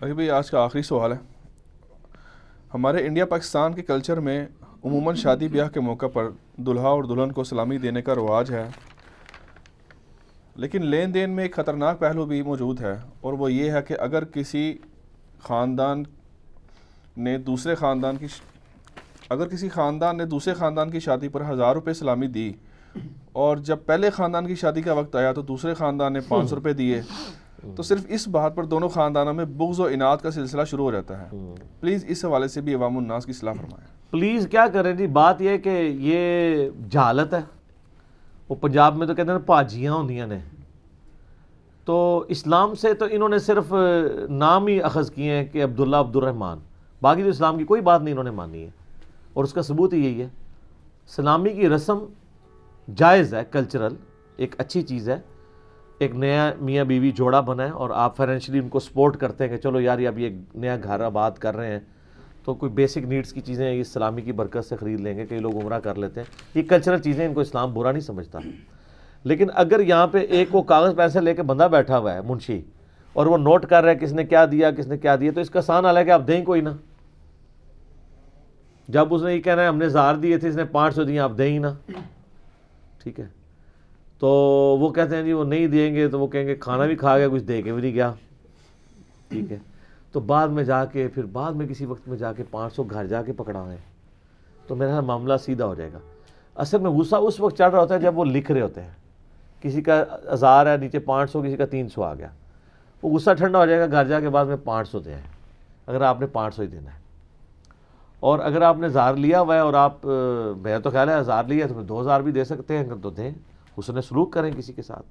ابھی بھائی آج کا آخری سوال ہے۔ ہمارے انڈیا پاکستان کے کلچر میں عموماً شادی بیاہ کے موقع پر دلہا اور دلہن کو سلامی دینے کا رواج ہے۔ لیکن لین دین میں ایک خطرناک پہلو بھی موجود ہے اور وہ یہ ہے کہ اگر کسی خاندان نے دوسرے خاندان کی اگر کسی خاندان نے دوسرے خاندان کی شادی پر ہزار روپے سلامی دی اور جب پہلے خاندان کی شادی کا وقت آیا تو دوسرے خاندان نے پانچ سو روپے دیے تو صرف اس بات پر دونوں خاندانوں میں بغض و انعد کا سلسلہ شروع ہو جاتا ہے۔ پلیز اس حوالے سے بھی عوام الناس کی صلاح فرمائیں۔ پلیز کیا کریں جی؟ بات یہ کہ یہ جہالت ہے۔ وہ پنجاب میں تو کہتے ہیں پاجیاں ہوندیاں نے۔ تو اسلام سے تو انہوں نے صرف نام ہی اخذ کیے ہیں کہ عبداللہ عبد الرحمن باقی تو اسلام کی کوئی بات نہیں انہوں نے مانی ہے۔ اور اس کا ثبوت ہی یہی ہے۔ سلامی کی رسم جائز ہے کلچرل ایک اچھی چیز ہے۔ ایک نیا میاں بیوی جوڑا بنا ہے اور آپ فائنینشلی ان کو سپورٹ کرتے ہیں کہ چلو یار یہ اب یہ نیا گھر آباد کر رہے ہیں، تو کوئی بیسک نیڈز کی چیزیں یہ سلامی کی برکت سے خرید لیں گے، کئی لوگ عمرہ کر لیتے ہیں۔ یہ کلچرل چیزیں ان کو اسلام برا نہیں سمجھتا۔ لیکن اگر یہاں پہ ایک وہ کاغذ پیسے لے کے بندہ بیٹھا ہوا ہے، منشی، اور وہ نوٹ کر رہا ہے کس نے کیا دیا، کس نے کیا دیا، تو اس کا سان آ ہے کہ آپ دیں کوئی نہ۔ جب اس نے یہ کہنا ہے ہم نے زار دیے تھے، اس نے پانچ سو دیے آپ دیں ہی نہ۔ ٹھیک ہے۔ تو وہ کہتے ہیں جی وہ نہیں دیں گے تو وہ کہیں گے کھانا بھی کھا گیا، کچھ دے کے بھی نہیں گیا۔ ٹھیک ہے۔ تو بعد میں جا کے، پھر بعد میں کسی وقت میں جا کے پانچ سو گھر جا کے پکڑا ہے۔ تو میرا معاملہ سیدھا ہو جائے گا۔ اصل میں غصہ اس وقت چڑھ رہا ہوتا ہے جب وہ لکھ رہے ہوتے ہیں۔ کسی کا ہزار ہے، نیچے پانچ سو، کسی کا تین سو آ گیا۔ وہ غصہ ٹھنڈا ہو جائے گا، گھر جا کے بعد میں پانچ سو دیں اگر آپ نے پانچ سو ہی دینا ہے۔ اور اگر آپ نے ہزار لیا ہوا ہے اور آپ میں تو خیال ہے ہزار لیا تو دو ہزار بھی دے سکتے ہیں، اگر تو دیں۔ اس نے سلوک کریں کسی کے ساتھ۔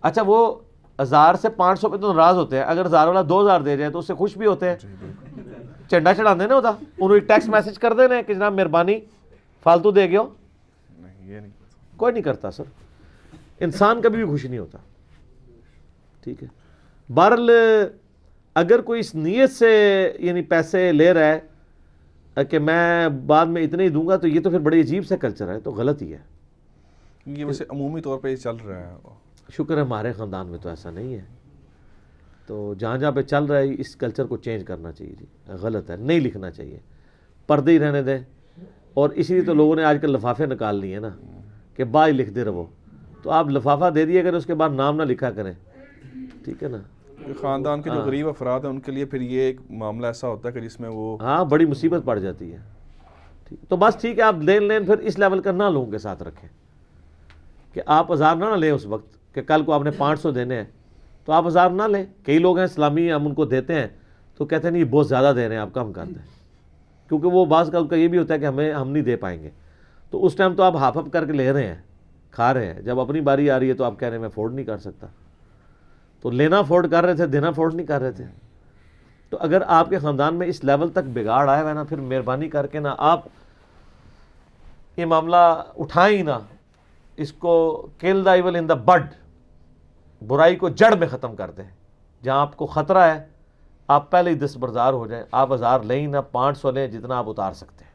اچھا وہ ہزار سے پانچ سو پہ تو ناراض ہوتے ہیں۔ اگر ہزار والا دو ہزار دے جائے تو اس سے خوش بھی ہوتے ہیں۔ چنڈا چڑھا نا ہوتا انہوں ٹیکسٹ میسج کر دینا کہ جناب مہربانی فالتو دے گئے ہو۔ کوئی نہیں کرتا سر۔ انسان کبھی بھی خوش نہیں ہوتا۔ ٹھیک ہے۔ بہرحال اگر کوئی اس نیت سے یعنی پیسے لے رہا ہے کہ میں بعد میں اتنے ہی دوں گا تو یہ تو پھر بڑی عجیب سے کلچر ہے تو غلط ہی ہے۔ یہ ویسے عمومی طور پہ یہ چل رہا ہے۔ شکر ہے ہمارے خاندان میں تو ایسا نہیں ہے۔ تو جہاں جہاں پہ چل رہا ہے اس کلچر کو چینج کرنا چاہیے جی۔ غلط ہے نہیں لکھنا چاہیے۔ پردے ہی رہنے دیں۔ اور اسی لیے تو لوگوں نے آج کل لفافے نکال لیے نا کہ با ہی لکھ دے رہو۔ تو آپ لفافہ دے دیے اگر اس کے بعد نام نہ لکھا کریں۔ ٹھیک ہے نا؟ خاندان کے جو ہاں۔ غریب افراد ہیں ان کے لیے پھر یہ ایک معاملہ ایسا ہوتا ہے کہ جس میں وہ ہاں بڑی مصیبت پڑ جاتی ہے۔ تو بس ٹھیک ہے آپ لین لین پھر اس لیول کا نہ لوگوں کے ساتھ رکھیں۔ کہ آپ ہزار نہ لیں اس وقت کہ کل کو آپ نے پانچ سو دینے ہیں۔ تو آپ ہزار نہ لیں۔ کئی لوگ ہیں اسلامی ہم ان کو دیتے ہیں۔ تو کہتے ہیں نہیں، یہ بہت زیادہ دے رہے ہیں، آپ کم کر دیں۔ کیونکہ وہ بعض کا کا یہ بھی ہوتا ہے کہ ہمیں ہم نہیں دے پائیں گے۔ تو اس ٹائم تو آپ ہاف اپ کر کے لے رہے ہیں، کھا رہے ہیں۔ جب اپنی باری آ رہی ہے تو آپ کہہ رہے ہیں، میں افورڈ نہیں کر سکتا۔ تو لینا افورڈ کر رہے تھے، دینا افورڈ نہیں کر رہے تھے۔ تو اگر آپ کے خاندان میں اس لیول تک بگاڑ آیا ہوا نا، پھر مہربانی کر کے نا آپ یہ معاملہ اٹھائیں ہی نا۔ اس کو کل دا ایول ان دا بڈ برائی کو جڑ میں ختم کر دیں۔ جہاں آپ کو خطرہ ہے آپ پہلے ہی دس بردار ہو جائیں آپ ہزار لیں نہ پانچ سو لیں جتنا آپ اتار سکتے ہیں۔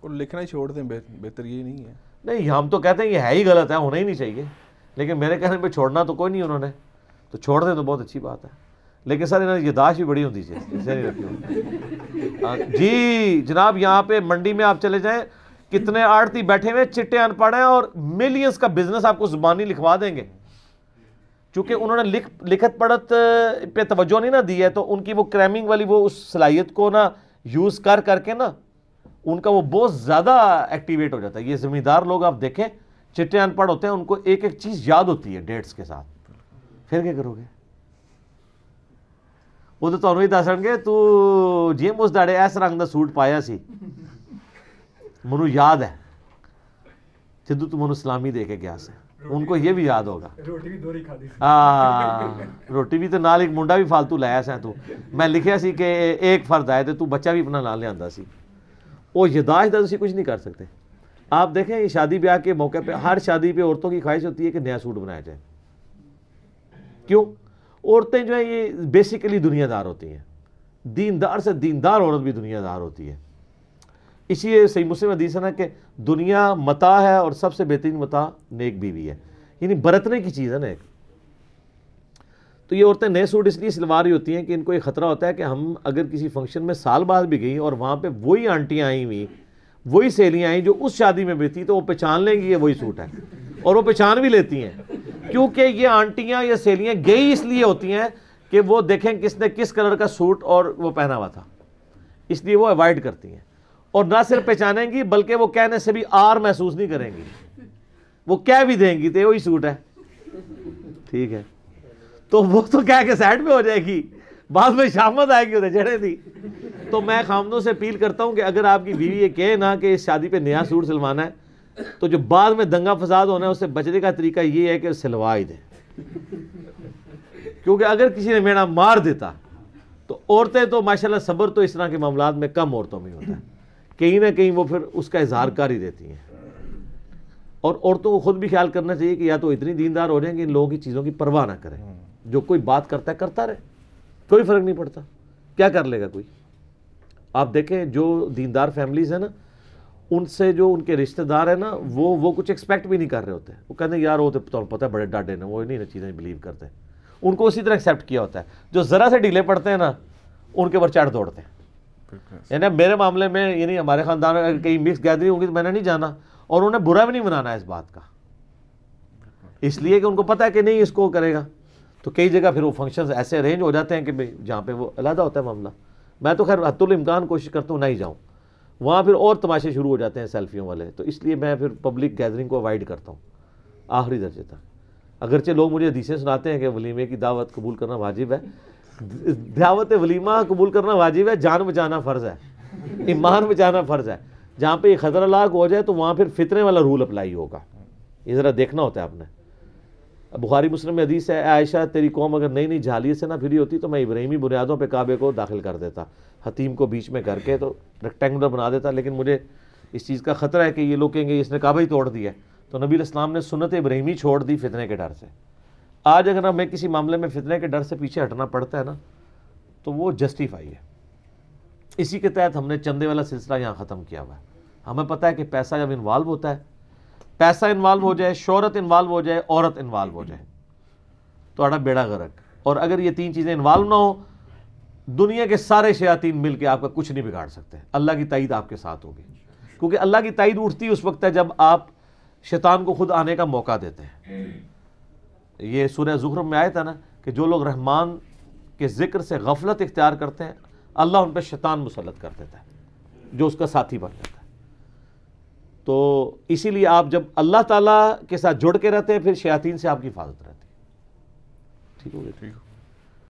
اور لکھنا ہی چھوڑ دیں بہتر یہ نہیں ہے۔ نہیں ہم تو کہتے ہیں یہ ہے ہی غلط ہے ہونا ہی نہیں چاہیے۔ لیکن میرے کہنے پہ چھوڑنا تو کوئی نہیں انہوں نے۔ تو چھوڑ دیں تو بہت اچھی بات ہے۔ لیکن سر انہوں نے یاداشت بھی بڑی ہوتی ہاں، جی جناب یہاں پہ منڈی میں آپ چلے جائیں۔ کتنے آڑتی بیٹھے ہوئے چٹے ان پڑھ ہیں اور ملینز کا بزنس آپ کو زبانی لکھوا دیں گے۔ چونکہ انہوں نے لکھ لکھت پڑھت پہ توجہ نہیں نہ دی ہے، تو ان کی وہ کریمنگ والی وہ اس صلاحیت کو نا یوز کر کر کے نا ان کا وہ بہت زیادہ ایکٹیویٹ ہو جاتا ہے۔ یہ زمیندار لوگ آپ دیکھیں، چٹے ان پڑھ ہوتے ہیں، ان کو ایک ایک چیز یاد ہوتی ہے ڈیٹس کے ساتھ۔ پھر کیا کرو گے؟ وہ تو تمہیں ہی دس گے، تو جیم اس داڑے ایس رنگ دا سوٹ پایا سی۔ منو یاد ہے؟ سدھو تو منو سلامی دے کے گیا سے۔ ان کو یہ بھی یاد ہوگا۔ روٹی بھی تو نال ایک منڈا بھی فالتو لایا سا تو۔ میں لکھیا سی کہ ایک فرد آئے تھے تو بچہ بھی اپنا نال لیا سی۔ وہ یداشت ہے کچھ نہیں کر سکتے۔ آپ دیکھیں یہ شادی بیاہ کے موقع پہ ہر شادی پہ عورتوں کی خواہش ہوتی ہے کہ نیا سوٹ بنایا جائے۔ کیوں؟ عورتیں جو ہیں یہ بیسیکلی دنیا دار ہوتی ہیں۔ دیندار سے دیندار عورت بھی دنیا دار ہوتی ہے۔ اسی لیے صحیح مسلم حدیث ہے نا کہ دنیا متا ہے اور سب سے بہترین متا نیک بیوی ہے۔ یعنی برتنے کی چیز ہے نا ایک۔ تو یہ عورتیں نئے سوٹ اس لیے سلوا رہی ہوتی ہیں کہ ان کو یہ خطرہ ہوتا ہے کہ ہم اگر کسی فنکشن میں سال بعد بھی گئی اور وہاں پہ وہی آنٹیاں آئیں ہوئی وہی سہیلیاں آئیں جو اس شادی میں بھی تھی، تو وہ پہچان لیں گی یہ وہی سوٹ ہے۔ اور وہ پہچان بھی لیتی ہیں۔ کیونکہ یہ آنٹیاں یا سہیلیاں گئی اس لیے ہوتی ہیں کہ وہ دیکھیں کس نے کس کلر کا سوٹ اور وہ پہنا ہوا تھا۔ اس لیے وہ اوائڈ کرتی ہیں۔ اور نہ صرف پہچانیں گی، بلکہ وہ کہنے سے بھی آر محسوس نہیں کریں گی۔ وہ کہہ بھی دیں گی، تو وہی سوٹ ہے۔ ٹھیک ہے۔ تو وہ تو کہہ کے سائڈ پہ ہو جائے گی۔ بعد میں شامت آئے گی ادھر جڑے تھی تو میں خامدوں سے اپیل کرتا ہوں کہ اگر آپ کی بیوی یہ کہے نا کہ اس شادی پہ نیا سوٹ سلوانا ہے، تو جو بعد میں دنگا فساد ہونا ہے، اس سے بچنے کا طریقہ یہ ہے کہ سلوا ہی دیں۔ کیونکہ اگر کسی نے میرا مار دیتا، تو عورتیں تو ماشاءاللہ صبر تو اس طرح کے معاملات میں کم عورتوں میں ہوتا ہے۔ کہیں نہ کہیں وہ پھر اس کا اظہار کر ہی دیتی ہیں۔ اور عورتوں کو خود بھی خیال کرنا چاہیے کہ یا تو اتنی دیندار ہو جائیں کہ ان لوگوں کی چیزوں کی پرواہ نہ کریں۔ جو کوئی بات کرتا ہے، کرتا رہے۔ کوئی فرق نہیں پڑتا۔ کیا کر لے گا کوئی؟ آپ دیکھیں جو دیندار فیملیز ہیں نا، ان سے جو ان کے رشتہ دار ہیں نا، وہ وہ کچھ ایکسپیکٹ بھی نہیں کر رہے ہوتے۔ وہ کہتے ہیں، یار، وہ تو پتہ ہے، بڑے ڈاڈے ہیں وہ نہیں چیزیں بلیو کرتے ان کو اسی طرح ایکسیپٹ کیا ہوتا ہے۔ جو ذرا سے ڈیلے پڑتے ہیں نا، ان کے اوپر چڑھ دوڑتے ہیں۔ یعنی میرے معاملے میں یعنی ہمارے خاندان میں کہیں مکس گیدرنگ ہوگی تو میں نے نہیں جانا۔ اور انہیں برا بھی نہیں منانا اس بات کا۔ اس لیے کہ ان کو پتہ ہے کہ نہیں اس کو کرے گا۔ تو کئی جگہ پھر وہ فنکشنز ایسے ارینج ہو جاتے ہیں کہ جہاں پہ وہ علیحدہ ہوتا ہے معاملہ۔ میں تو خیر حت الامکان کوشش کرتا ہوں نہ ہی جاؤں۔ وہاں پھر اور تماشے شروع ہو جاتے ہیں سیلفیوں والے۔ تو اس لیے میں پھر پبلک گیدرنگ کو اوائڈ کرتا ہوں۔ آخری درجے تک۔ اگرچہ لوگ مجھے حدیثیں سناتے ہیں کہ ولیمے کی دعوت قبول کرنا واجب ہے دعوت ولیمہ قبول کرنا واجب ہے، جان بچانا فرض ہے، ایمان بچانا فرض ہے۔ جہاں پہ یہ خطرہ لاگ ہو جائے تو وہاں پھر فطرے والا رول اپلائی ہوگا۔ یہ ذرا دیکھنا ہوتا ہے آپ نے۔ بخاری مسلم میں حدیث ہے عائشہ، تیری قوم اگر نئی نئی جھالی سے نہ پھری ہوتی تو میں ابراہیمی بنیادوں پہ کعبے کو داخل کر دیتا۔ حتیم کو بیچ میں کر کے تو ریکٹینگولر بنا دیتا۔ لیکن مجھے اس چیز کا خطرہ ہے کہ یہ لوگ کہیں گے اس نے کعبہ ہی توڑ دیا ہے۔ تو نبی الاسلام نے سنت ابراہیمی چھوڑ دی فتنے کے ڈر سے۔ آج اگر ہمیں کسی معاملے میں فتنے کے ڈر سے پیچھے ہٹنا پڑتا ہے نا، تو وہ جسٹیفائی ہے۔ اسی کے تحت ہم نے چندے والا سلسلہ یہاں ختم کیا ہوا ہے۔ ہمیں پتہ ہے کہ پیسہ جب انوالو ہوتا ہے، پیسہ انوالو ہو جائے، شہرت انوالو ہو جائے، عورت انوالو ہو جائے۔ تو اڑا بیڑا غرق۔ اور اگر یہ تین چیزیں انوالو نہ ہو دنیا کے سارے شیاطین مل کے آپ کا کچھ نہیں بگاڑ سکتے۔ اللہ کی تائید آپ کے ساتھ ہوگی۔ کیونکہ اللہ کی تائید اٹھتی اس وقت ہے جب آپ شیطان کو خود آنے کا موقع دیتے ہیں۔ یہ سورہ زخرم میں آیا تھا نا کہ جو لوگ رحمان کے ذکر سے غفلت اختیار کرتے ہیں، اللہ ان پہ شیطان مسلط کر دیتا ہے، جو اس کا ساتھی بن جاتا ہے۔ تو اسی لیے آپ جب اللہ تعالیٰ کے ساتھ جڑ کے رہتے ہیں، پھر شیاطین سے آپ کی حفاظت رہتی ہے۔ ٹھیک ہو گیا؟ ٹھیک